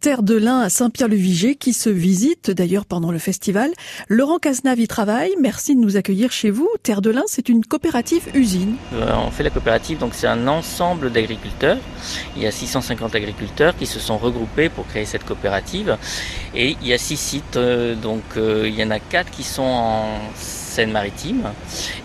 Terre de lin à Saint-Pierre-le-Viger qui se visite d'ailleurs pendant le festival. Laurent Cazenave y travaille. Merci de nous accueillir chez vous. Terre de lin, c'est une coopérative usine. Euh, on fait la coopérative, donc c'est un ensemble d'agriculteurs. Il y a 650 agriculteurs qui se sont regroupés pour créer cette coopérative. Et il y a six sites, euh, donc euh, il y en a quatre qui sont en maritime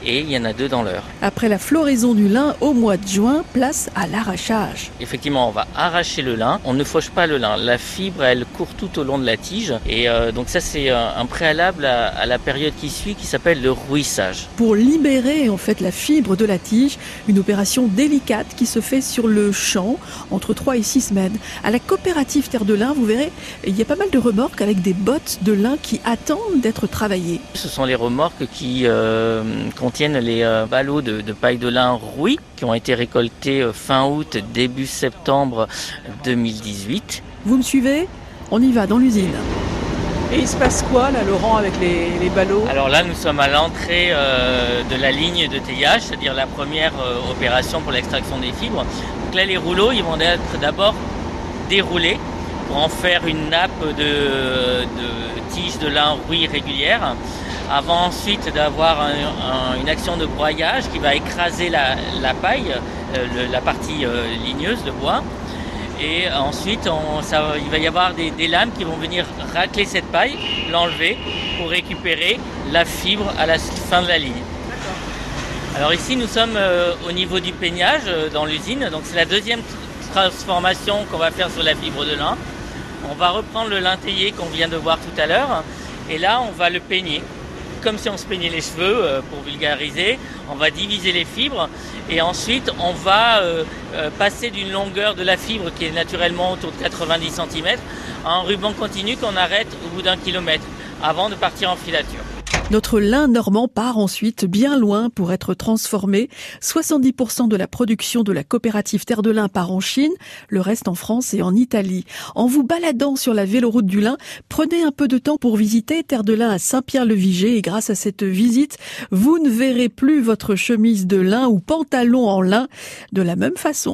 et il y en a deux dans l'heure. Après la floraison du lin au mois de juin, place à l'arrachage. Effectivement, on va arracher le lin. On ne fauche pas le lin. La fibre, elle court tout au long de la tige et euh, donc ça c'est un préalable à, la période qui suit qui s'appelle le rouissage. Pour libérer en fait la fibre de la tige, une opération délicate qui se fait sur le champ entre 3 et 6 semaines. À la coopérative Terre de Lin, vous verrez, il y a pas mal de remorques avec des bottes de lin qui attendent d'être travaillées. Ce sont les remorques qui qui euh, contiennent les euh, ballots de, paille de lin rouille qui ont été récoltés euh, fin août, début septembre 2018. Vous me suivez? On y va dans l'usine. Et il se passe quoi là, Laurent, avec les, ballots? Alors là, nous sommes à l'entrée de la ligne de teillage, c'est-à-dire la première opération pour l'extraction des fibres. Donc là, les rouleaux, ils vont être d'abord déroulés pour en faire une nappe de, de tiges de lin rouille régulière avant ensuite d'avoir une action de broyage qui va écraser la, paille, euh, la partie euh, ligneuse de bois. Et ensuite, il va y avoir des, lames qui vont venir racler cette paille, l'enlever pour récupérer la fibre à la fin de la ligne. Alors ici, nous sommes euh, au niveau du peignage dans l'usine. Donc c'est la deuxième transformation qu'on va faire sur la fibre de lin. On va reprendre le lin taillé qu'on vient de voir tout à l'heure. Et là, on va le peigner comme si on se peignait les cheveux euh, pour vulgariser. On va diviser les fibres et ensuite on va euh, euh, passer d'une longueur de la fibre qui est naturellement autour de 90 cm à un ruban continu qu'on arrête au bout d'un kilomètre avant de partir en filature. Notre lin normand part ensuite bien loin pour être transformé. 70% de la production de la coopérative Terre de Lin part en Chine, le reste en France et en Italie. En vous baladant sur la véloroute du lin, prenez un peu de temps pour visiter Terre de Lin à Saint-Pierre-le-Viger et grâce à cette visite, vous ne verrez plus votre chemise de lin ou pantalon en lin de la même façon.